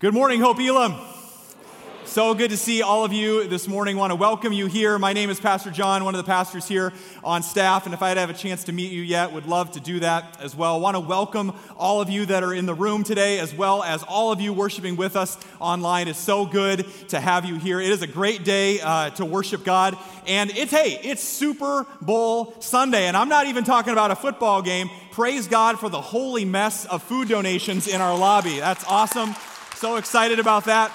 Good morning, Hope Elam. So good to see all of you this morning. Want to welcome you here. My name is Pastor John, one of the pastors here on staff, and if I'd have a chance to meet you yet, would love to do that as well. Want to welcome all of you that are in the room today, as well as all of you worshiping with us online. It's so good to have you here. It is a great day uh, to worship God, and it's hey, it's Super Bowl Sunday, and I'm not even talking about a football game. Praise God for the holy mess of food donations in our lobby. That's awesome. So excited about that.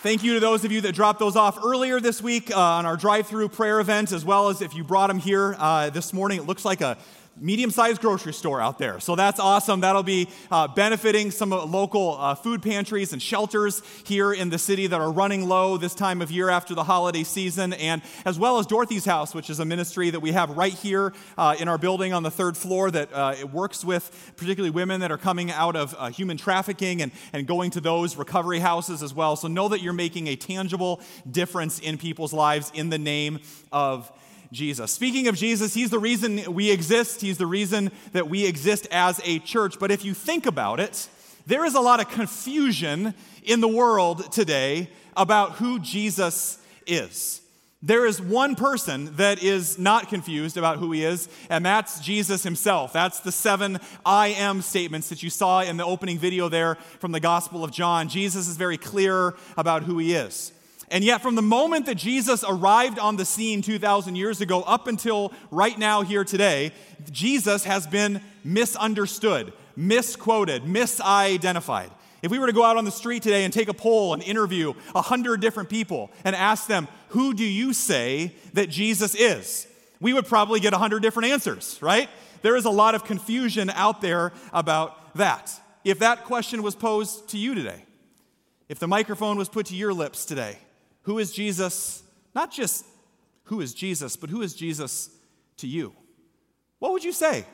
Thank you to those of you that dropped those off earlier this week uh, on our drive through prayer event, as well as if you brought them here uh, this morning. It looks like a medium sized grocery store out there. So that's awesome. That'll be uh, benefiting some local uh, food pantries and shelters here in the city that are running low this time of year after the holiday season, and as well as Dorothy's House, which is a ministry that we have right here uh, in our building on the third floor that uh, it works with particularly women that are coming out of uh, human trafficking and, and going to those recovery houses as well. So know that you're making a tangible difference in people's lives in the name of Jesus. Speaking of Jesus, he's the reason we exist. He's the reason that we exist as a church. But if you think about it, there is a lot of confusion in the world today about who Jesus is. There is one person that is not confused about who he is, and that's Jesus himself. That's the seven I am statements that you saw in the opening video there from the Gospel of John. Jesus is very clear about who he is. And yet, from the moment that Jesus arrived on the scene 2,000 years ago up until right now, here today, Jesus has been misunderstood, misquoted, misidentified. If we were to go out on the street today and take a poll and interview 100 different people and ask them, Who do you say that Jesus is? we would probably get 100 different answers, right? There is a lot of confusion out there about that. If that question was posed to you today, if the microphone was put to your lips today, who is Jesus? Not just who is Jesus, but who is Jesus to you? What would you say?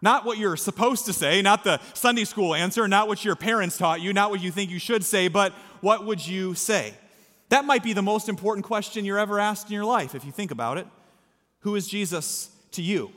Not what you're supposed to say, not the Sunday school answer, not what your parents taught you, not what you think you should say, but what would you say? That might be the most important question you're ever asked in your life, if you think about it. Who is Jesus to you?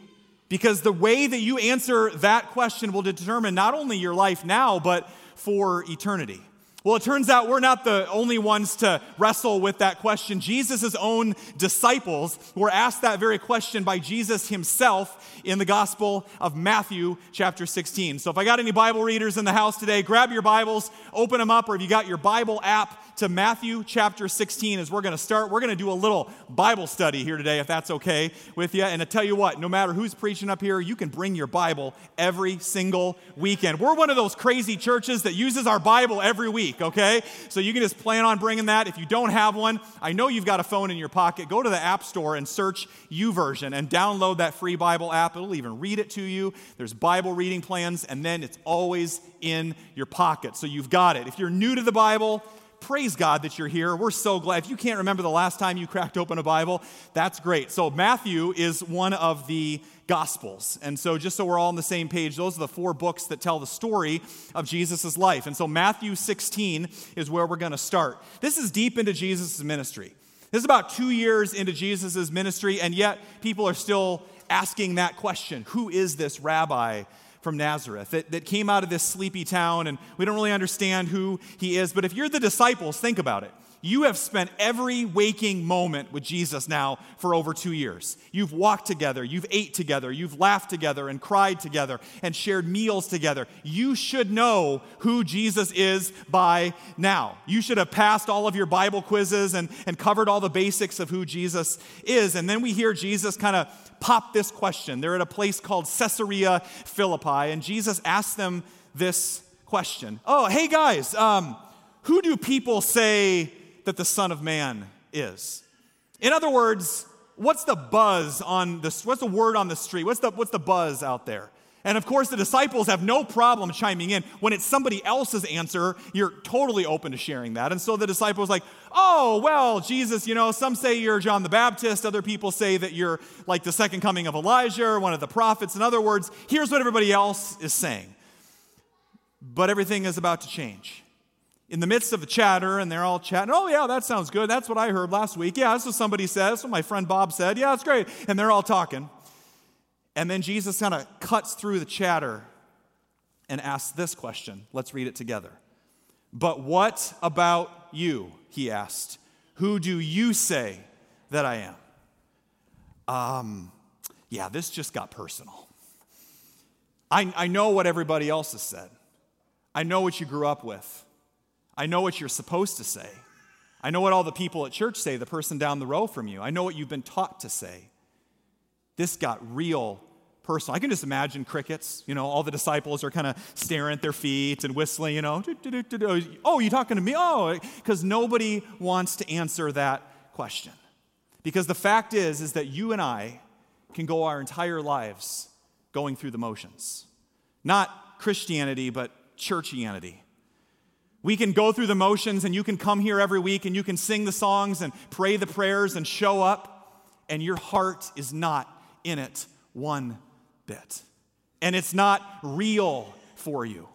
Because the way that you answer that question will determine not only your life now, but for eternity. Well, it turns out we're not the only ones to wrestle with that question. Jesus' own disciples were asked that very question by Jesus himself in the Gospel of Matthew, chapter 16. So if I got any Bible readers in the house today, grab your Bibles, open them up, or if you got your Bible app, to Matthew chapter 16 as we're going to start. We're going to do a little Bible study here today, if that's okay with you. And I tell you what, no matter who's preaching up here, you can bring your Bible every single weekend. We're one of those crazy churches that uses our Bible every week, okay? So you can just plan on bringing that. If you don't have one, I know you've got a phone in your pocket. Go to the App Store and search YouVersion and download that free Bible app. It'll even read it to you. There's Bible reading plans, and then it's always in your pocket. So you've got it. If you're new to the Bible, praise God that you're here. We're so glad. If you can't remember the last time you cracked open a Bible, that's great. So, Matthew is one of the Gospels. And so, just so we're all on the same page, those are the four books that tell the story of Jesus' life. And so, Matthew 16 is where we're going to start. This is deep into Jesus' ministry. This is about two years into Jesus' ministry, and yet people are still asking that question Who is this rabbi from Nazareth that, that came out of this sleepy town, and we don't really understand who he is. But if you're the disciples, think about it. You have spent every waking moment with Jesus now for over two years. You've walked together, you've ate together, you've laughed together and cried together and shared meals together. You should know who Jesus is by now. You should have passed all of your Bible quizzes and, and covered all the basics of who Jesus is. And then we hear Jesus kind of pop this question. They're at a place called Caesarea Philippi, and Jesus asks them this question Oh, hey guys, um, who do people say that the Son of Man is. In other words, what's the buzz on the what's the word on the street? What's the what's the buzz out there? And of course, the disciples have no problem chiming in. When it's somebody else's answer, you're totally open to sharing that. And so the disciples like, "Oh, well, Jesus, you know, some say you're John the Baptist, other people say that you're like the second coming of Elijah or one of the prophets. In other words, here's what everybody else is saying." But everything is about to change in the midst of the chatter, and they're all chatting, oh, yeah, that sounds good. That's what I heard last week. Yeah, that's what somebody said. That's what my friend Bob said. Yeah, that's great. And they're all talking. And then Jesus kind of cuts through the chatter and asks this question. Let's read it together. But what about you? He asked. Who do you say that I am? Um, yeah, this just got personal. I, I know what everybody else has said. I know what you grew up with. I know what you're supposed to say. I know what all the people at church say, the person down the row from you. I know what you've been taught to say. This got real personal. I can just imagine crickets, you know, all the disciples are kind of staring at their feet and whistling, you know, oh, you talking to me? Oh, because nobody wants to answer that question. Because the fact is, is that you and I can go our entire lives going through the motions. Not Christianity, but churchianity. We can go through the motions and you can come here every week and you can sing the songs and pray the prayers and show up, and your heart is not in it one bit. And it's not real for you.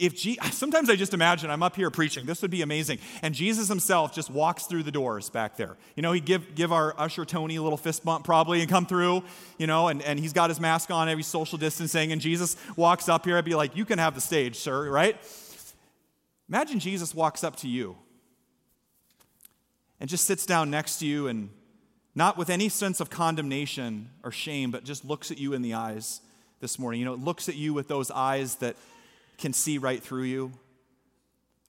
If Je- sometimes I just imagine I'm up here preaching, this would be amazing. And Jesus himself just walks through the doors back there. You know, he'd give, give our usher Tony a little fist bump probably and come through, you know, and, and he's got his mask on, every social distancing, and Jesus walks up here. I'd be like, You can have the stage, sir, right? Imagine Jesus walks up to you and just sits down next to you and not with any sense of condemnation or shame, but just looks at you in the eyes this morning. You know, looks at you with those eyes that can see right through you.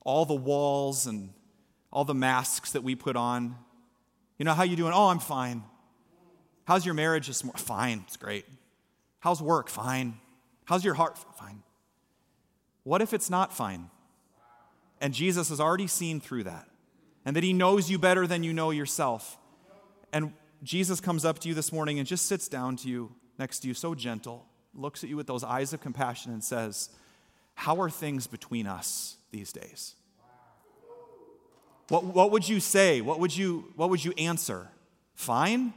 All the walls and all the masks that we put on. You know, how you doing? Oh, I'm fine. How's your marriage this morning? Fine, it's great. How's work? Fine. How's your heart? Fine. What if it's not fine? And Jesus has already seen through that, and that He knows you better than you know yourself. And Jesus comes up to you this morning and just sits down to you, next to you, so gentle, looks at you with those eyes of compassion and says, How are things between us these days? What, what would you say? What would you, what would you answer? Fine?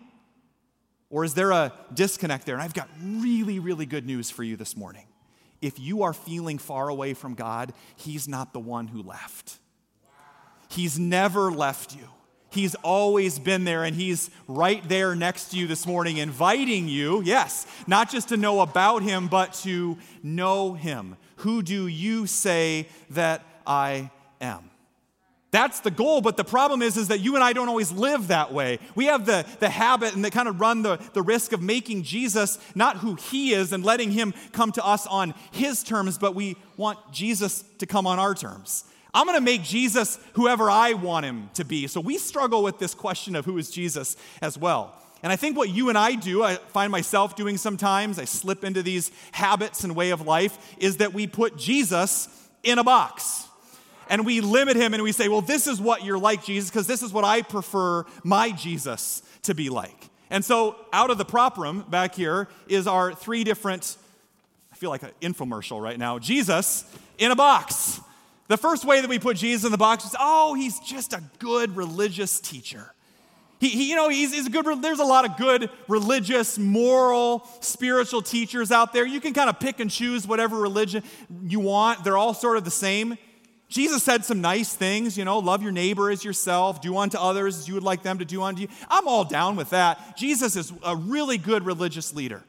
Or is there a disconnect there? And I've got really, really good news for you this morning. If you are feeling far away from God, He's not the one who left. He's never left you. He's always been there, and He's right there next to you this morning, inviting you, yes, not just to know about Him, but to know Him. Who do you say that I am? That's the goal, but the problem is, is that you and I don't always live that way. We have the, the habit and they kind of run the, the risk of making Jesus not who he is and letting him come to us on his terms, but we want Jesus to come on our terms. I'm going to make Jesus whoever I want him to be. So we struggle with this question of who is Jesus as well. And I think what you and I do, I find myself doing sometimes, I slip into these habits and way of life, is that we put Jesus in a box. And we limit him and we say, well, this is what you're like, Jesus, because this is what I prefer my Jesus to be like. And so, out of the prop room back here is our three different, I feel like an infomercial right now, Jesus in a box. The first way that we put Jesus in the box is, oh, he's just a good religious teacher. He, he, you know, he's, he's a good, there's a lot of good religious, moral, spiritual teachers out there. You can kind of pick and choose whatever religion you want. They're all sort of the same. Jesus said some nice things, you know, love your neighbor as yourself, do unto others as you would like them to do unto you. I'm all down with that. Jesus is a really good religious leader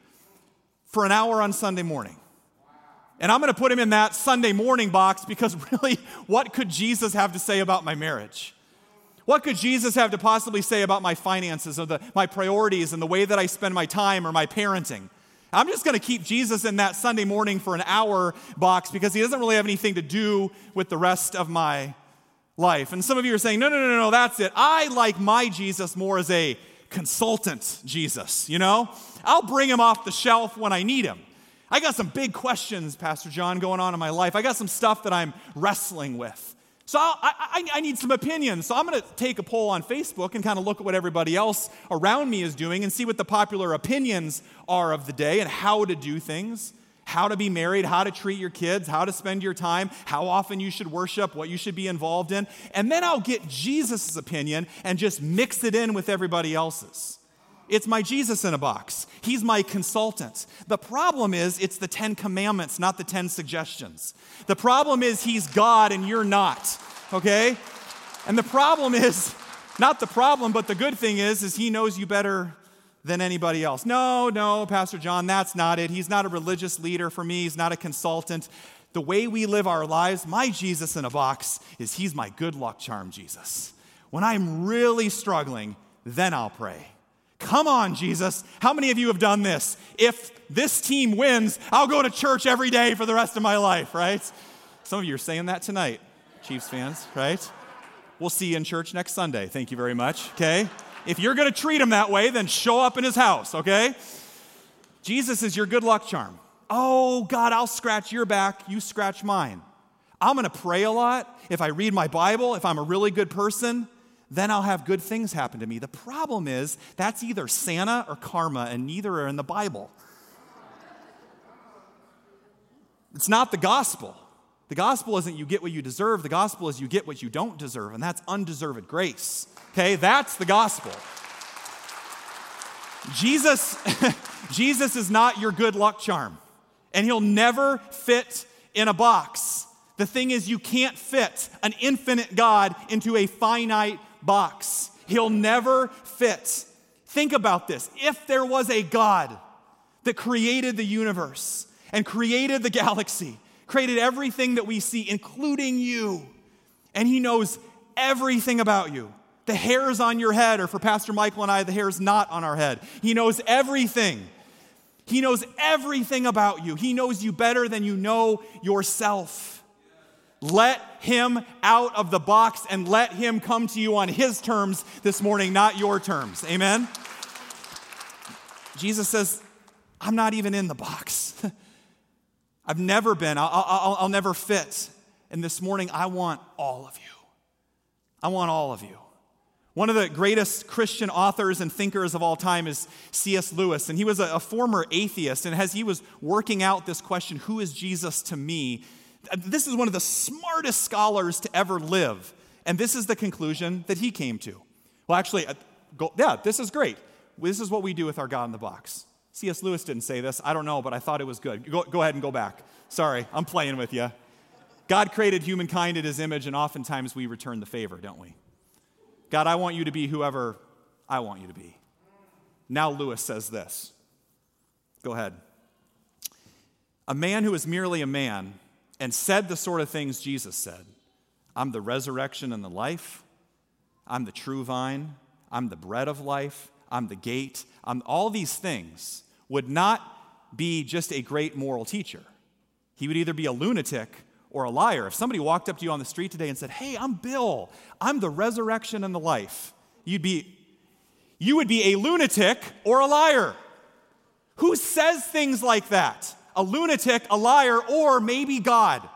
for an hour on Sunday morning. And I'm going to put him in that Sunday morning box because really, what could Jesus have to say about my marriage? What could Jesus have to possibly say about my finances or the, my priorities and the way that I spend my time or my parenting? I'm just going to keep Jesus in that Sunday morning for an hour box because he doesn't really have anything to do with the rest of my life. And some of you are saying, no, no, no, no, that's it. I like my Jesus more as a consultant Jesus, you know? I'll bring him off the shelf when I need him. I got some big questions, Pastor John, going on in my life. I got some stuff that I'm wrestling with. So I, I, I, need some opinions. So I'm going to take a poll on Facebook and kind of look at what everybody else around me is doing and see what the popular opinions are of the day and how to do things, how to be married, how to treat your kids, how to spend your time, how often you should worship, what you should be involved in. And then I'll get Jesus' opinion and just mix it in with everybody else's. It's my Jesus in a box. He's my consultant. The problem is, it's the Ten Commandments, not the Ten Suggestions. The problem is, He's God and you're not, okay? And the problem is, not the problem, but the good thing is, is He knows you better than anybody else. No, no, Pastor John, that's not it. He's not a religious leader for me, He's not a consultant. the way we live our lives, my Jesus in a box is He's my good luck charm, Jesus. When I'm really struggling, then I'll pray. Come on, Jesus. How many of you have done this? If this team wins, I'll go to church every day for the rest of my life, right? Some of you are saying that tonight, Chiefs fans, right? We'll see you in church next Sunday. Thank you very much, okay? If you're gonna treat him that way, then show up in his house, okay? Jesus is your good luck charm. Oh, God, I'll scratch your back, you scratch mine. I'm gonna pray a lot. If I read my Bible, if I'm a really good person, then I'll have good things happen to me. The problem is that's either Santa or karma, and neither are in the Bible. It's not the gospel. The gospel isn't you get what you deserve, the gospel is you get what you don't deserve, and that's undeserved grace. Okay, that's the gospel. Jesus, Jesus is not your good luck charm, and he'll never fit in a box. The thing is, you can't fit an infinite God into a finite box. He'll never fit. Think about this. If there was a God that created the universe and created the galaxy, created everything that we see, including you, and He knows everything about you. The hairs on your head, or for Pastor Michael and I, the hairs not on our head. He knows everything. He knows everything about you. He knows you better than you know yourself. Let him out of the box and let him come to you on his terms this morning, not your terms. Amen? Jesus says, I'm not even in the box. I've never been, I'll, I'll, I'll, never fit. And this morning, I want all of you. I want all of you. One of the greatest Christian authors and thinkers of all time is C.S. Lewis, and he was a, a former atheist. And as he was working out this question, who is Jesus to me? This is one of the smartest scholars to ever live. And this is the conclusion that he came to. Well, actually, yeah, this is great. This is what we do with our God in the box. C.S. Lewis didn't say this. I don't know, but I thought it was good. Go, go ahead and go back. Sorry, I'm playing with you. God created humankind in his image, and oftentimes we return the favor, don't we? God, I want you to be whoever I want you to be. Now, Lewis says this. Go ahead. A man who is merely a man and said the sort of things Jesus said I'm the resurrection and the life, I'm the true vine, I'm the bread of life, I'm the gate, I'm all these things would not be just a great moral teacher. He would either be a lunatic or a liar. If somebody walked up to you on the street today and said, Hey, I'm Bill, I'm the resurrection and the life, you'd be, you would be a lunatic or a liar. Who says things like that? A lunatic, a liar, or maybe God.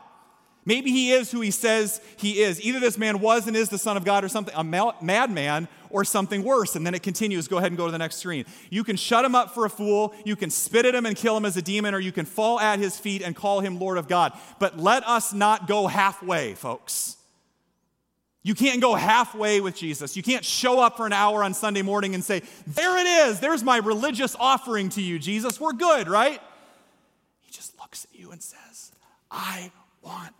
Maybe he is who he says he is. Either this man was and is the Son of God or something, a madman or something worse. And then it continues. Go ahead and go to the next screen. You can shut him up for a fool, you can spit at him and kill him as a demon, or you can fall at his feet and call him Lord of God. But let us not go halfway, folks. You can't go halfway with Jesus. You can't show up for an hour on Sunday morning and say, There it is. There's my religious offering to you, Jesus. We're good, right? Looks at you and says, I want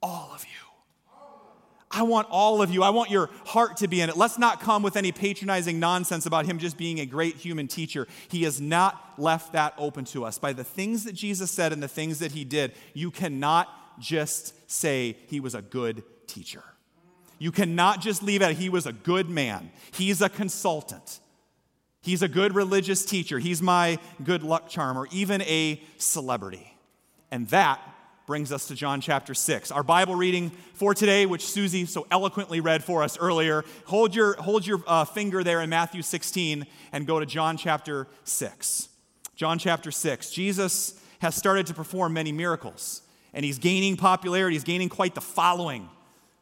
all of you. I want all of you. I want your heart to be in it. Let's not come with any patronizing nonsense about him just being a great human teacher. He has not left that open to us. By the things that Jesus said and the things that he did, you cannot just say he was a good teacher. You cannot just leave it, he was a good man. He's a consultant. He's a good religious teacher. He's my good luck charm, or even a celebrity. And that brings us to John chapter 6. Our Bible reading for today, which Susie so eloquently read for us earlier, hold your, hold your uh, finger there in Matthew 16 and go to John chapter 6. John chapter 6. Jesus has started to perform many miracles, and he's gaining popularity, he's gaining quite the following.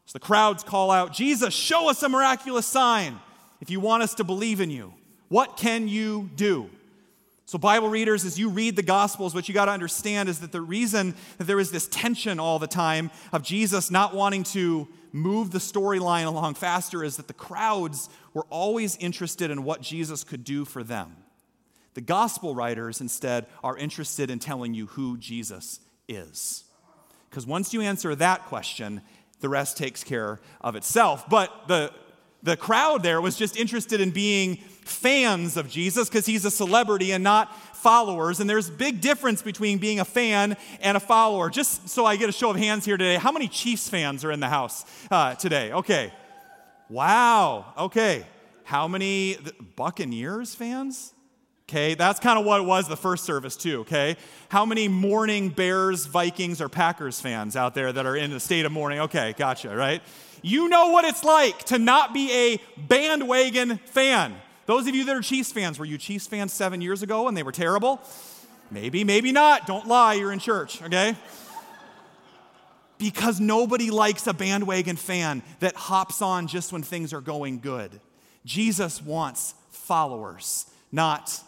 So the crowds call out, Jesus, show us a miraculous sign if you want us to believe in you. What can you do? So, Bible readers, as you read the Gospels, what you got to understand is that the reason that there is this tension all the time of Jesus not wanting to move the storyline along faster is that the crowds were always interested in what Jesus could do for them. The Gospel writers, instead, are interested in telling you who Jesus is. Because once you answer that question, the rest takes care of itself. But the the crowd there was just interested in being fans of Jesus because he's a celebrity and not followers. And there's big difference between being a fan and a follower. Just so I get a show of hands here today, how many Chiefs fans are in the house uh, today? Okay. Wow. Okay. How many Buccaneers fans? Okay, that's kind of what it was the first service, too, okay? How many mourning Bears, Vikings, or Packers fans out there that are in the state of mourning? Okay, gotcha, right? You know what it's like to not be a bandwagon fan. Those of you that are Chiefs fans, were you Chiefs fans seven years ago and they were terrible? Maybe, maybe not. Don't lie, you're in church, okay? because nobody likes a bandwagon fan that hops on just when things are going good. Jesus wants followers, not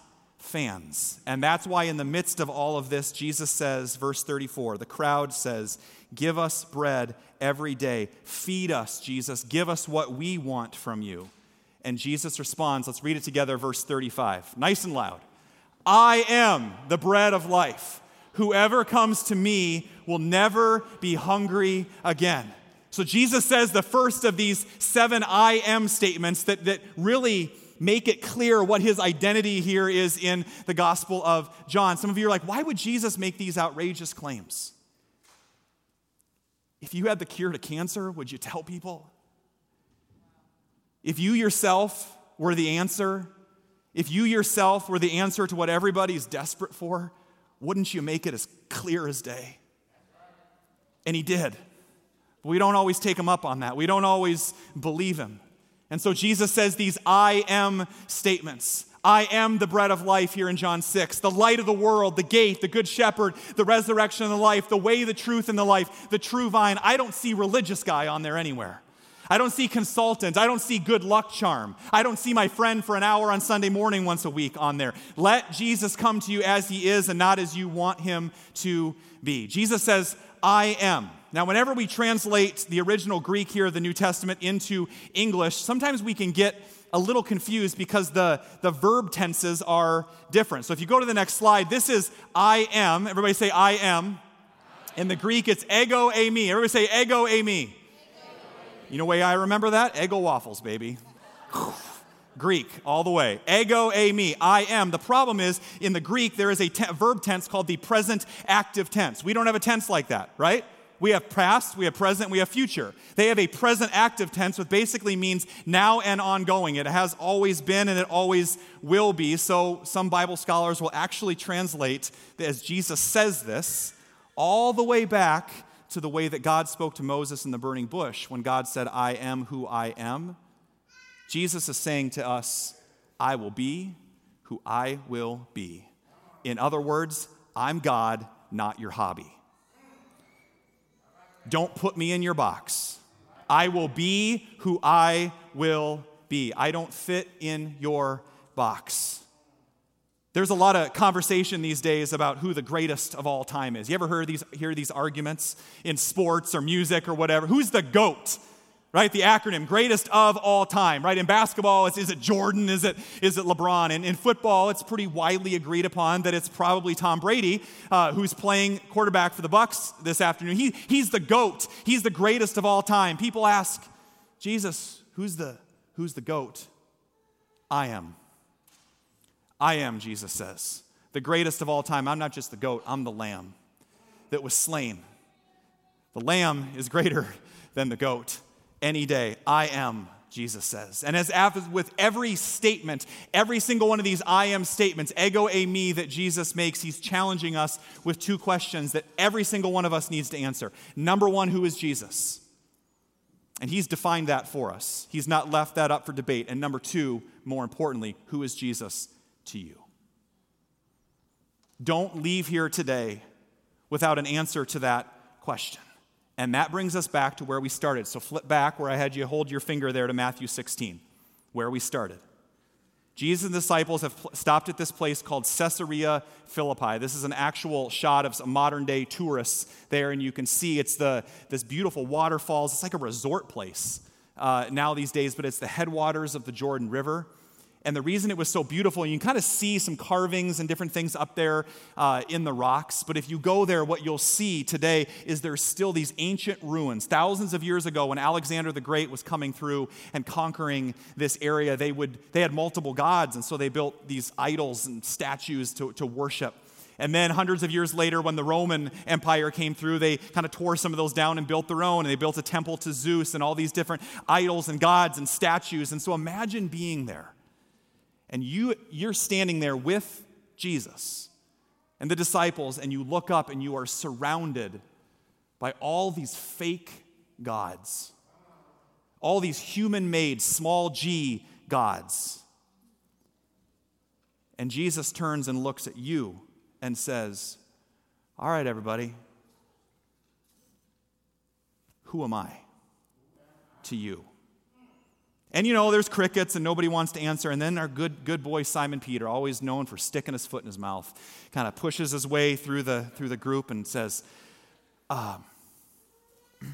fans. And that's why, in the midst of all of this, Jesus says, verse 34, the crowd says, Give us bread every day. Feed us, Jesus. Give us what we want from you. And Jesus responds, let's read it together, verse 35, nice and loud. I am the bread of life. Whoever comes to me will never be hungry again. So Jesus says the first of these seven I am statements that, that really make it clear what his identity here is in the Gospel of John. Some of you are like, why would Jesus make these outrageous claims? If you had the cure to cancer, would you tell people? If you yourself were the answer, if you yourself were the answer to what everybody's desperate for, wouldn't you make it as clear as day? And he did. But we don't always take him up on that. We don't always believe him. And so Jesus says these I am statements. I am the bread of life here in John 6, the light of the world, the gate, the good shepherd, the resurrection and the life, the way, the truth, and the life, the true vine. I don't see religious guy on there anywhere. I don't see consultant. I don't see good luck charm. I don't see my friend for an hour on Sunday morning once a week on there. Let Jesus come to you as he is and not as you want him to be. Jesus says, I am. Now, whenever we translate the original Greek here of the New Testament into English, sometimes we can get a little confused because the, the verb tenses are different. So if you go to the next slide, this is I am. Everybody say I am. In the Greek, it's ego eimi. Everybody say ego eimi. You know way I remember that? Eggo waffles, baby. Greek, all the way. Ego eimi, I am. The problem is, in the Greek, there is a te- verb tense called the present active tense. We don't have a tense like that, right? We have past, we have present, we have future. They have a present active tense, which basically means now and ongoing. It has always been and it always will be. So some Bible scholars will actually translate, that as Jesus says this, all the way back to the way that God spoke to Moses in the burning bush when God said, I am who I am. Jesus is saying to us, I will be who I will be. In other words, I'm God, not your hobby. Don't put me in your box. I will be who I will be. I don't fit in your box. There's a lot of conversation these days about who the greatest of all time is. You ever heard these, hear these arguments in sports or music or whatever? Who's the GOAT? Right? The acronym, greatest of all time, right? In basketball, it's, is it Jordan? Is it, is it LeBron? And in football, it's pretty widely agreed upon that it's probably Tom Brady, uh, who's playing quarterback for the Bucs this afternoon. He, he's the GOAT. He's the greatest of all time. People ask, Jesus, who's the, who's the GOAT? I am. I am, Jesus says. The greatest of all time. I'm not just the goat, I'm the lamb that was slain. The lamb is greater than the goat any day. I am, Jesus says. And as with every statement, every single one of these I am statements, ego eimi that Jesus makes, he's challenging us with two questions that every single one of us needs to answer. Number one, who is Jesus? And he's defined that for us. He's not left that up for debate. And number two, more importantly, who is Jesus to you? Don't leave here today without an answer to that question. And that brings us back to where we started. So flip back where I had you hold your finger there to Matthew 16, where we started. Jesus and the disciples have stopped at this place called Caesarea Philippi. This is an actual shot of modern day tourists there, and you can see it's the, this beautiful waterfalls. It's like a resort place uh, now these days, but it's the headwaters of the Jordan River. And the reason it was so beautiful, you can kind of see some carvings and different things up there uh, in the rocks. But if you go there, what you'll see today is there's still these ancient ruins. Thousands of years ago, when Alexander the Great was coming through and conquering this area, they, would, they had multiple gods. And so they built these idols and statues to, to worship. And then hundreds of years later, when the Roman Empire came through, they kind of tore some of those down and built their own. And they built a temple to Zeus and all these different idols and gods and statues. And so imagine being there and you, you're standing there with Jesus and the disciples, and you look up and you are surrounded by all these fake gods, all these human made small g gods. And Jesus turns and looks at you and says, All right, everybody, who am I to you? And you know, there's crickets and nobody wants to answer. And then our good, good boy Simon Peter, always known for sticking his foot in his mouth, kind of pushes his way through the, through the group and says, um,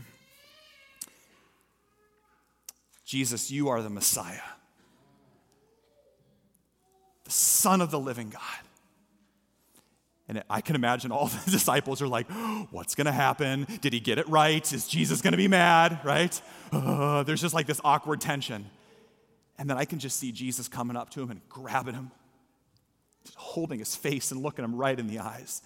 Jesus, you are the Messiah, the Son of the living God. And I can imagine all the disciples are like, what's going to happen? Did he get it right? Is Jesus going to be mad? Right? Uh, there's just like this awkward tension. And then I can just see Jesus coming up to him and grabbing him, holding his face and looking him right in the eyes.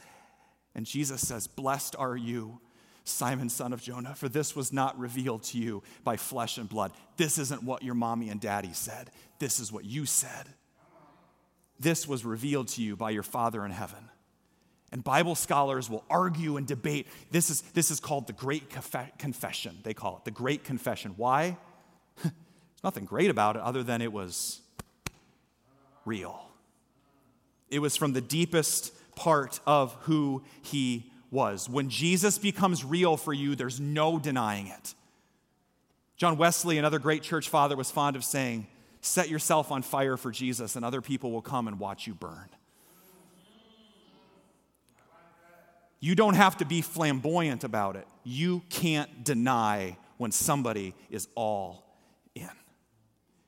And Jesus says, Blessed are you, Simon, son of Jonah, for this was not revealed to you by flesh and blood. This isn't what your mommy and daddy said. This is what you said. This was revealed to you by your Father in heaven. And Bible scholars will argue and debate. This is, this is called the Great Confession, they call it the Great Confession. Why? There's nothing great about it other than it was real. It was from the deepest part of who he was. When Jesus becomes real for you, there's no denying it. John Wesley, another great church father, was fond of saying, Set yourself on fire for Jesus, and other people will come and watch you burn. You don't have to be flamboyant about it. You can't deny when somebody is all in.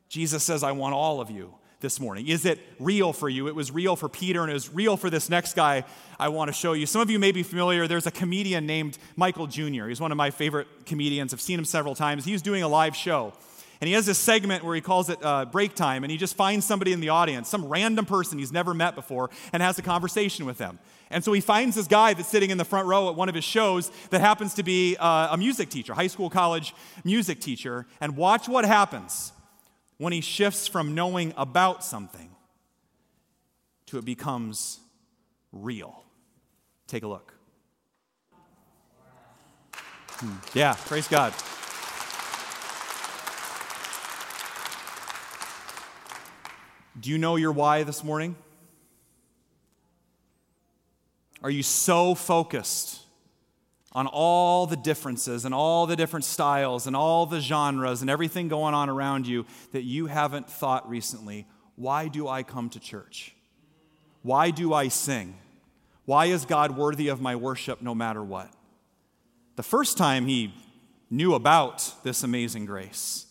Jesus says, I want all of you this morning. Is it real for you? It was real for Peter and it was real for this next guy I want to show you. Some of you may be familiar. There's a comedian named Michael Jr. He's one of my favorite comedians. I've seen him several times. He's doing a live show. And he has this segment where he calls it uh, break time, and he just finds somebody in the audience, some random person he's never met before, and has a conversation with them. And so he finds this guy that's sitting in the front row at one of his shows that happens to be uh, a music teacher, high school, college music teacher. And watch what happens when he shifts from knowing about something to it becomes real. Take a look. Hmm. Yeah, praise God. Do you know your why this morning? Are you so focused on all the differences and all the different styles and all the genres and everything going on around you that you haven't thought recently, why do I come to church? Why do I sing? Why is God worthy of my worship no matter what? The first time he knew about this amazing grace,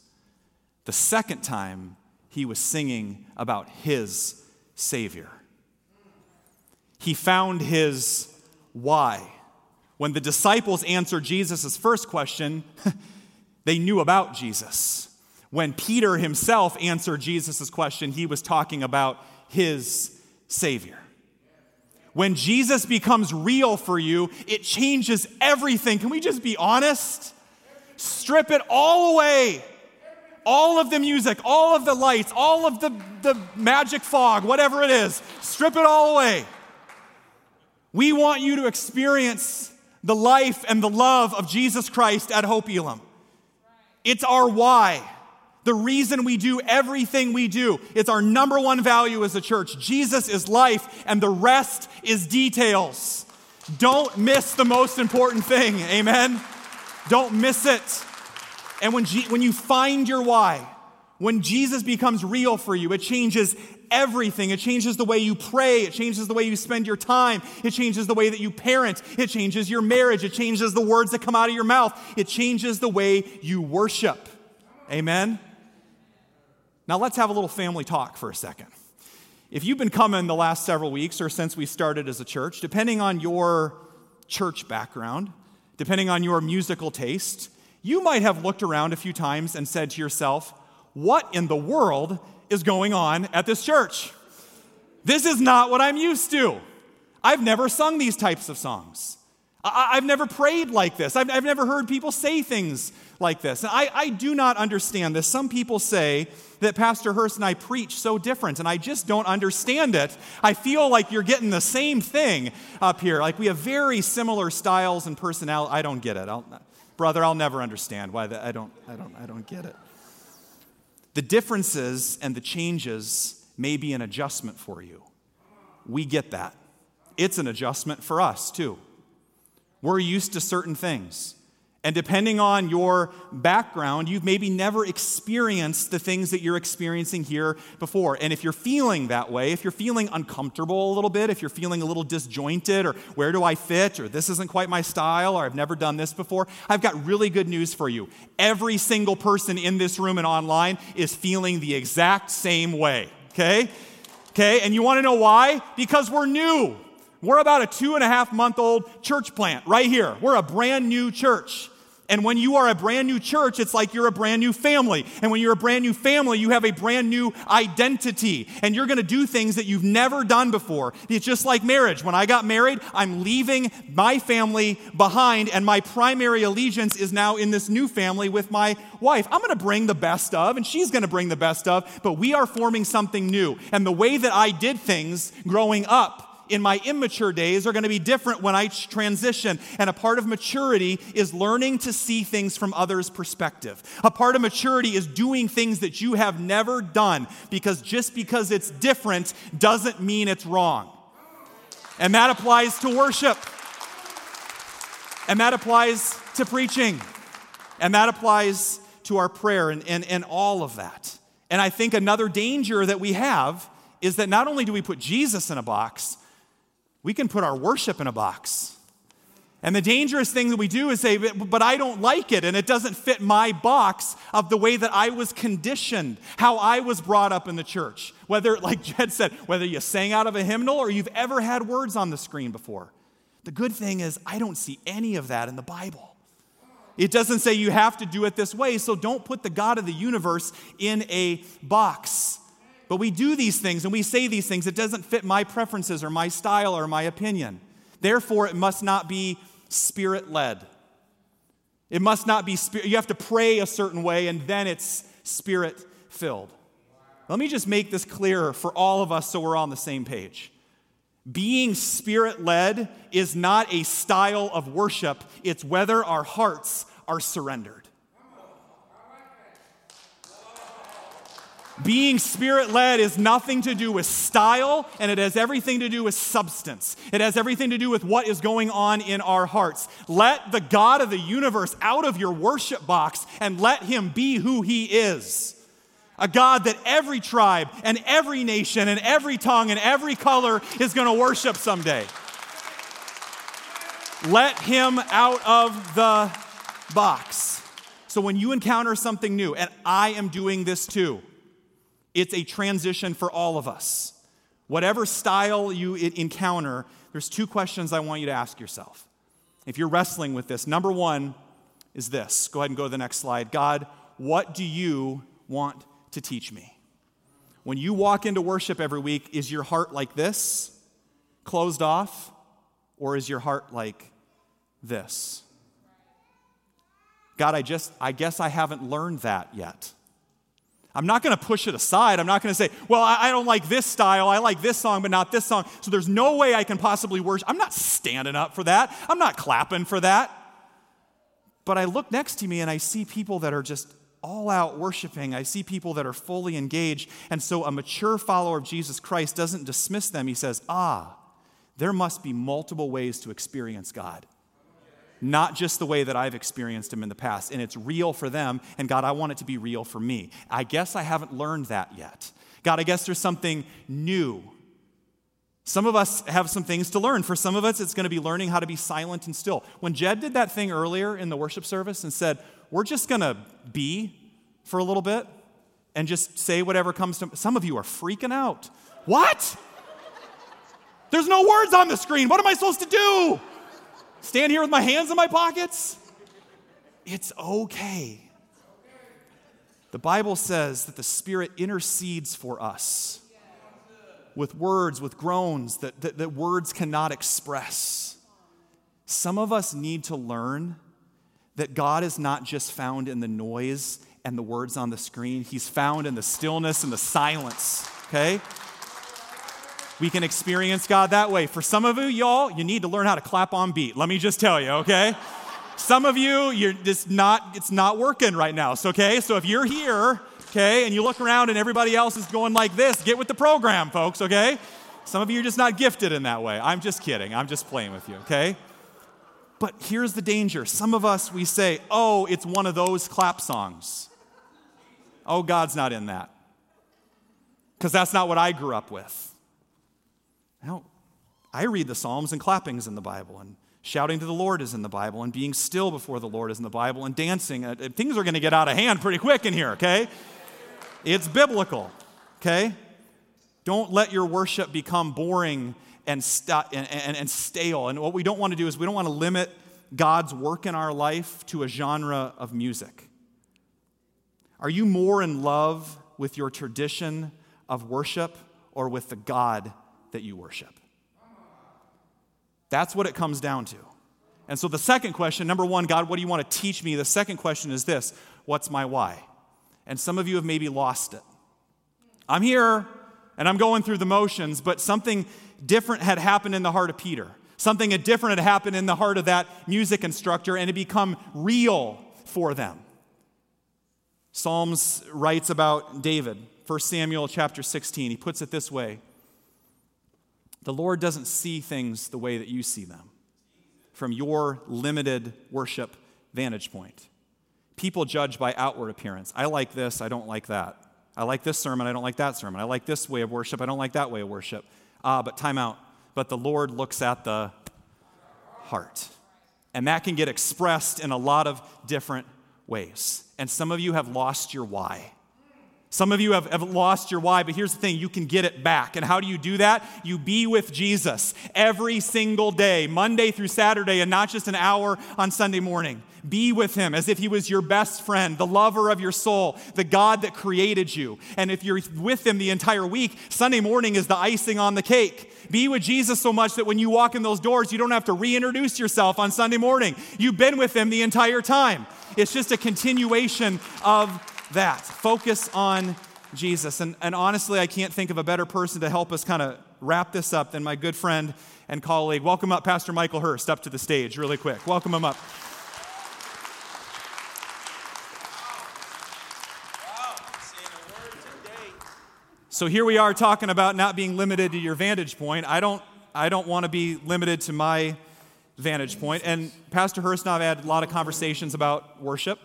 the second time he was singing about his Savior he found his why. When the disciples answered Jesus' first question, they knew about Jesus. When Peter himself answered Jesus' question, he was talking about his Savior. When Jesus becomes real for you, it changes everything. Can we just be honest? Strip it all away. All of the music, all of the lights, all of the, the magic fog, whatever it is, strip it all away. We want you to experience the life and the love of Jesus Christ at Hope Elam. It's our why. The reason we do everything we do. It's our number one value as a church. Jesus is life, and the rest is details. Don't miss the most important thing. Amen? Don't miss it. And when, G- when you find your why, when Jesus becomes real for you, it changes everything. It changes the way you pray. It changes the way you spend your time. It changes the way that you parent. It changes your marriage. It changes the words that come out of your mouth. It changes the way you worship. Amen? Now let's have a little family talk for a second. If you've been coming the last several weeks or since we started as a church, depending on your church background, depending on your musical taste, you might have looked around a few times and said to yourself, What in the world is going on at this church? This is not what I'm used to. I've never sung these types of songs. I- have never prayed like this. I've, I've, never heard people say things like this. And I, I do not understand this. Some people say that Pastor Hurst and I preach so different, and I just don't understand it. I feel like you're getting the same thing up here. Like we have very similar styles and personality. I don't get it. I'll, brother, I'll never understand why the, I, don't, I, don't, I don't get it. The differences and the changes may be an adjustment for you. We get that. It's an adjustment for us, too. We're used to certain things. And depending on your background, you've maybe never experienced the things that you're experiencing here before. And if you're feeling that way, if you're feeling uncomfortable a little bit, if you're feeling a little disjointed, or where do I fit, or this isn't quite my style, or I've never done this before, I've got really good news for you. Every single person in this room and online is feeling the exact same way, okay? Okay, and you wanna know why? Because we're new. We're about a two and a half month old church plant right here. We're a brand new church. And when you are a brand new church, it's like you're a brand new family. And when you're a brand new family, you have a brand new identity. And you're going to do things that you've never done before. It's just like marriage. When I got married, I'm leaving my family behind, and my primary allegiance is now in this new family with my wife. I'm going to bring the best of, and she's going to bring the best of, but we are forming something new. And the way that I did things growing up, in my immature days are going to be different when I transition. And a part of maturity is learning to see things from others' perspective. A part of maturity is doing things that you have never done because just because it's different doesn't mean it's wrong. And that applies to worship. And that applies to preaching. And that applies to our prayer and, and, and all of that. And I think another danger that we have is that not only do we put Jesus in a box, we can put our worship in a box. And the dangerous thing that we do is say, but I don't like it, and it doesn't fit my box of the way that I was conditioned, how I was brought up in the church. Whether, like Jed said, whether you sang out of a hymnal or you've ever had words on the screen before. The good thing is, I don't see any of that in the Bible. It doesn't say you have to do it this way, so don't put the God of the universe in a box. But we do these things and we say these things. It doesn't fit my preferences or my style or my opinion. Therefore, it must not be spirit led. It must not be spirit. You have to pray a certain way and then it's spirit filled. Let me just make this clearer for all of us so we're on the same page. Being spirit led is not a style of worship, it's whether our hearts are surrendered. Being spirit led is nothing to do with style, and it has everything to do with substance. It has everything to do with what is going on in our hearts. Let the God of the universe out of your worship box and let him be who he is. A God that every tribe and every nation and every tongue and every color is going to worship someday. Let him out of the box. So when you encounter something new, and I am doing this too, it's a transition for all of us. Whatever style you encounter, there's two questions I want you to ask yourself. If you're wrestling with this, number one is this. Go ahead and go to the next slide. God, what do you want to teach me? When you walk into worship every week, is your heart like this, closed off, or is your heart like this? God, I just, I guess I haven't learned that yet. I'm not going to push it aside. I'm not going to say, well, I, I, don't like this style. I like this song, but not this song. So there's no way I can possibly worship. I'm not standing up for that. I'm not clapping for that. But I look next to me and I see people that are just all out worshiping. I see people that are fully engaged. And so a mature follower of Jesus Christ doesn't dismiss them. He says, ah, there must be multiple ways to experience God not just the way that I've experienced him in the past. And it's real for them. And God, I want it to be real for me. I guess I haven't learned that yet. God, I guess there's something new. Some of us have some things to learn. For some of us, it's going to be learning how to be silent and still. When Jed did that thing earlier in the worship service and said, We're just going to be for a little bit, and just say whatever comes to some of you are freaking out. What? There's no words on the screen. What am I supposed to do? Stand here with my hands in my pockets? It's okay. The Bible says that the Spirit intercedes for us with words, with groans that, that, that words cannot express. Some of us need to learn that God is not just found in the noise and the words on the screen, He's found in the stillness and the silence, okay? We can experience God that way. For some of you, y'all, you need to learn how to clap on beat. Let me just tell you, okay? Some of you, you're just not, it's not working right now. So, okay, so if you're here, okay, and you look around and everybody else is going like this, get with the program, folks, okay? Some of you are just not gifted in that way. I'm just kidding. I'm just playing with you, okay? But here's the danger. Some of us, we say, oh, it's one of those clap songs. Oh, God's not in that. Because that's not what I grew up with. Now, I read the Psalms and clappings in the Bible, and shouting to the Lord is in the Bible, and being still before the Lord is in the Bible, and dancing. Uh, uh, things are going to get out of hand pretty quick in here, okay? It's biblical, okay? Don't let your worship become boring and, st- and, and, and stale. And what we don't want to do is we don't want to limit God's work in our life to a genre of music. Are you more in love with your tradition of worship or with the God that you worship. That's what it comes down to. And so the second question, number one, God, what do you want to teach me? The second question is this what's my why? And some of you have maybe lost it. I'm here and I'm going through the motions, but something different had happened in the heart of Peter. Something different had happened in the heart of that music instructor, and it become real for them. Psalms writes about David, 1 Samuel chapter 16. He puts it this way the Lord doesn't see things the way that you see them from your limited worship vantage point. People judge by outward appearance. I like this, I don't like that. I like this sermon, I don't like that sermon. I like this way of worship, I don't like that way of worship. Ah, but time out. But the Lord looks at the heart. And that can get expressed in a lot of different ways. And some of you have lost your why. Some of you have, have, lost your why, but here's the thing you can get it back. And how do you do that? You be with Jesus every single day, Monday through Saturday, and not just an hour on Sunday morning. Be with him as if he was your best friend, the lover of your soul, the God that created you. And if you're with him the entire week, Sunday morning is the icing on the cake. Be with Jesus so much that when you walk in those doors, you don't have to reintroduce yourself on Sunday morning. You've been with him the entire time. It's just a continuation of that. Focus on Jesus. And, and honestly, I can't think of a better person to help us kind of wrap this up than my good friend and colleague. Welcome up Pastor Michael Hurst up to the stage, really quick. Welcome him up. So here we are talking about not being limited to your vantage point. I don't, I don't want to be limited to my vantage point. And Pastor Hurst and I have had a lot of conversations about worship.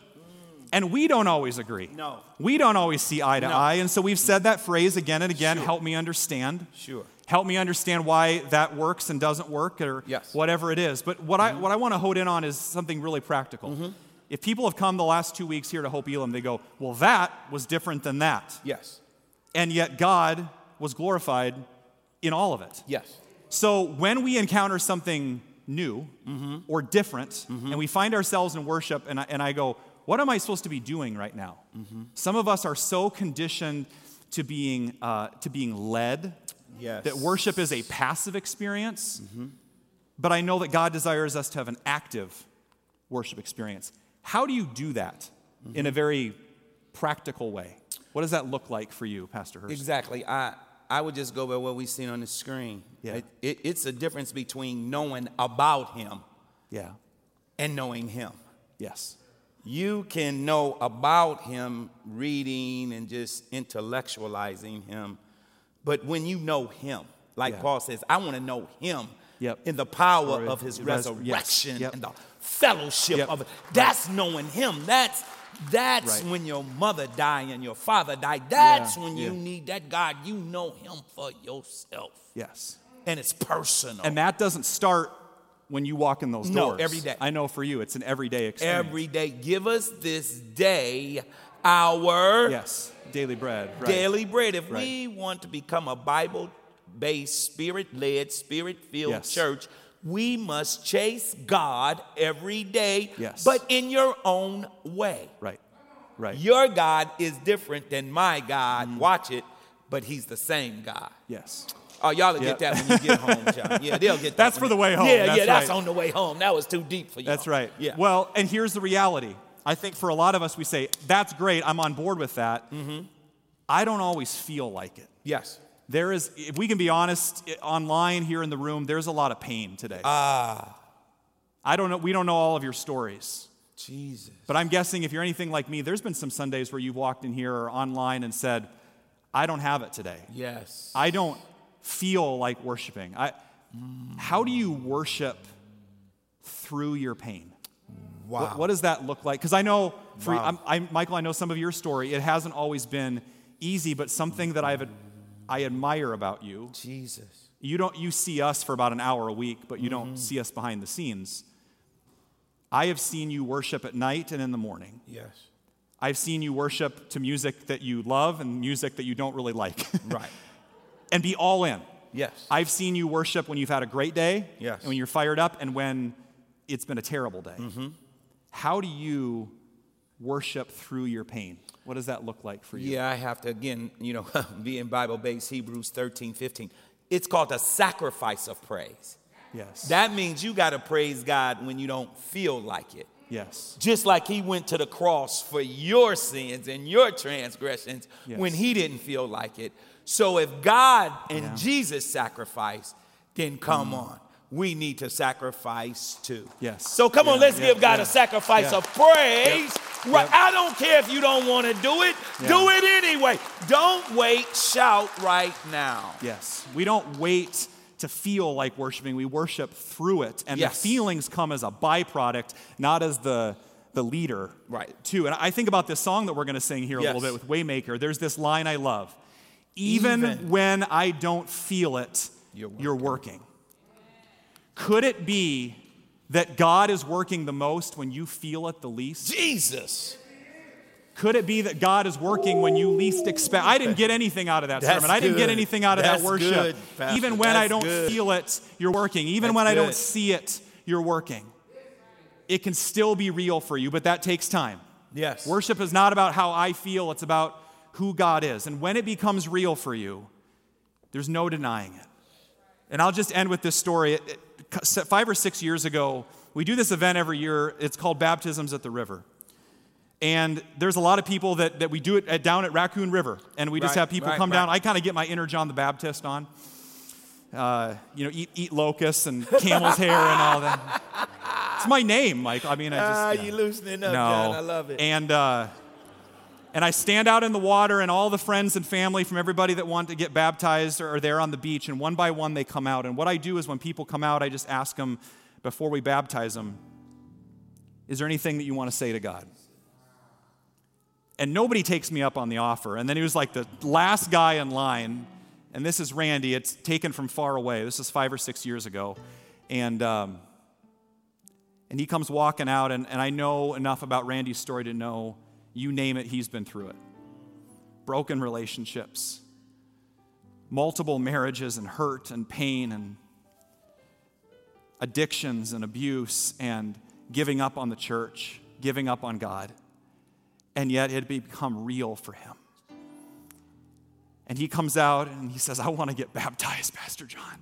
And we don't always agree. No. We don't always see eye to no. eye. And so we've said that phrase again and again sure. help me understand. Sure. Help me understand why that works and doesn't work or yes. whatever it is. But what mm-hmm. I, what I want to hone in on is something really practical. Mm-hmm. If people have come the last two weeks here to Hope Elam, they go, well, that was different than that. Yes. And yet God was glorified in all of it. Yes. So when we encounter something new mm-hmm. or different, mm-hmm. and we find ourselves in worship, and I, and I go, what am I supposed to be doing right now? Mm-hmm. Some of us are so conditioned to being, uh, to being led yes. that worship is a passive experience. Mm-hmm. But I know that God desires us to have an active worship experience. How do you do that mm-hmm. in a very practical way? What does that look like for you, Pastor Hurst? Exactly. I, I would just go by what we've seen on the screen. Yeah. It, it, it's a difference between knowing about Him yeah. and knowing Him. Yes you can know about him reading and just intellectualizing him. But when you know him, like yeah. Paul says, I want to know him yep. in the power of his res- resurrection yes. yep. and the fellowship yep. of it. That's right. knowing him. That's that's right. when your mother died and your father died. That's yeah. when you yeah. need that God. You know him for yourself. Yes. And it's personal. And that doesn't start when you walk in those doors? No, every day. I know for you, it's an everyday experience. Every day. Give us this day our yes daily bread. Right. Daily bread. If right. we want to become a Bible based, spirit led, spirit filled yes. church, we must chase God every day, yes. but in your own way. Right. Right. Your God is different than my God. Mm. Watch it, but he's the same God. Yes. Oh, y'all will yep. get that when you get home, John. Yeah, they'll get that. That's for the way home. Yeah, that's yeah, that's right. on the way home. That was too deep for you. That's right. Yeah. Well, and here's the reality. I think for a lot of us, we say, that's great, I'm on board with that. Mm-hmm. I don't always feel like it. Yes. There is, if we can be honest, online here in the room, there's a lot of pain today. Ah. I don't know, we don't know all of your stories. Jesus. But I'm guessing if you're anything like me, there's been some Sundays where you've walked in here or online and said, I don't have it today. Yes. I don't feel like worshiping. I. How do you worship through your pain? Wow. What, what does that look like? Because I know, for, wow. I, Michael, I know some of your story. It hasn't always been easy, but something that I've, I admire about you. Jesus. You don't. You see us for about an hour a week, but you mm-hmm. don't see us behind the scenes. I have seen you worship at night and in the morning. Yes. I've seen you worship to music that you love and music that you don't really like. right. And be all in. Yes. I've seen you worship when you've had a great day. Yes. And when you're fired up and when it's been a terrible day. Mm-hmm. How do you worship through your pain? What does that look like for you? Yeah, I have to, again, you know, being Bible based, Hebrews 13, 15. It's called a sacrifice of praise. Yes. That means you got to praise God when you don't feel like it. Yes. Just like he went to the cross for your sins and your transgressions yes. when he didn't feel like it. So if God and yeah. Jesus sacrificed, then come mm. on we need to sacrifice too. Yes. So come yeah, on, let's yeah, give God a sacrifice of praise. Right. I don't care if you don't want to do it. Do it anyway. Don't wait. Shout right now. Yes. We don't wait to feel like worshiping. We worship through it. And yes. the feelings come as a byproduct, not as the the leader. Right. Too. And I think about this song that we're going to sing here a little bit with Waymaker. There's this line I love. Even, Even. when I don't feel it, you're working. You're working. Could it be that God is working the most when you feel it the least? Jesus. Could it be that God is working when you least expect? I didn't get anything out of that That's sermon. I didn't get anything out of That's that worship. Good, Even when That's I don't good. feel it, you're working. Even when I don't see it, you're working. It can still be real for you, but that takes time. Yes. Worship is not about how I feel, it's about who God is. And when it becomes real for you, there's no denying it. And I'll just end with this story. Five or six years ago, we do this event every year. It's called Baptisms at the River. And there's a lot of people that, that we do it at, down at Raccoon River. And we just right, have people right, come right. down. I kind of get my inner John the Baptist on. Uh, you know, eat, eat locusts and camel's hair and all that. It's my name, Mike. I mean, I just. Ah, you loosening up, no. John. I love it. And, uh, and I stand out in the water, and all the friends and family from everybody that want to get baptized are there on the beach, and one by one they come out. And what I do is when people come out, I just ask them before we baptize them, Is there anything that you want to say to God? And nobody takes me up on the offer. And then he was like the last guy in line, and this is Randy. It's taken from far away. This is five or six years ago. And, um, and he comes walking out, and, and I know enough about Randy's story to know you name it, he's been through it. Broken relationships, multiple marriages, and hurt and pain, and addictions and abuse, and giving up on the church, giving up on God. And yet it had become real for him. And he comes out and he says, I want to get baptized, Pastor John.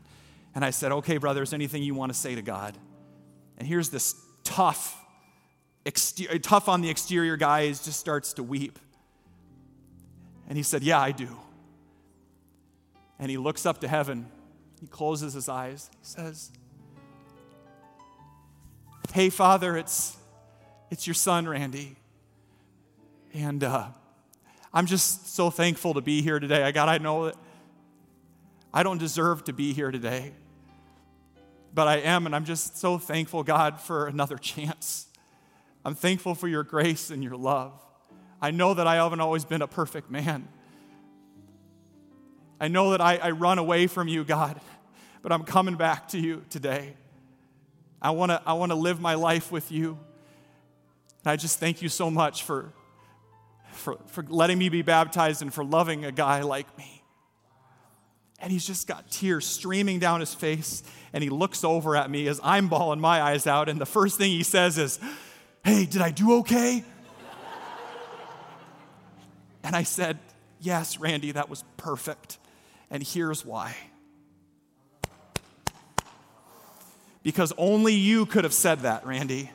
And I said, Okay, brother, is anything you want to say to God? And here's this tough, exter- tough on the exterior guy just starts to weep. And he said, Yeah, I do. And he looks up to heaven. He closes his eyes. He says, Hey, Father, it's, it's your son, Randy. And uh, I'm just so thankful to be here today. I God, I know that I don't deserve to be here today, but I am, and I'm just so thankful, God, for another chance. I'm thankful for your grace and your love. I know that I haven't always been a perfect man. I know that I, I run away from you, God, but I'm coming back to you today. I want to I wanna live my life with you. And I just thank you so much for, for, for letting me be baptized and for loving a guy like me. And he's just got tears streaming down his face. And he looks over at me as I'm bawling my eyes out. And the first thing he says is, Hey, did I do okay? and I said, Yes, Randy, that was perfect. And here's why. Because only you could have said that, Randy.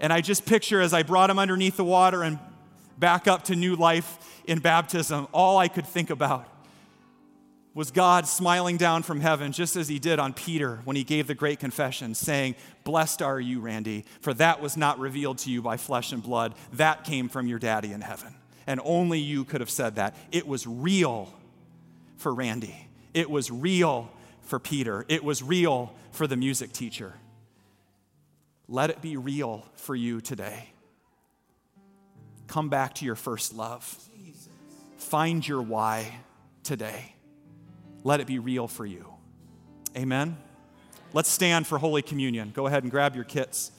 And I just picture as I brought him underneath the water and back up to new life in baptism, all I could think about was God smiling down from heaven, just as he did on Peter when he gave the great confession, saying, Blessed are you, Randy, for that was not revealed to you by flesh and blood. That came from your daddy in heaven. And only you could have said that. It was real for Randy, it was real for Peter, it was real for the music teacher. Let it be real for you today. Come back to your first love. Find your why today let it be real for you. Amen? Let's stand for Holy Communion. Go ahead and grab your kits.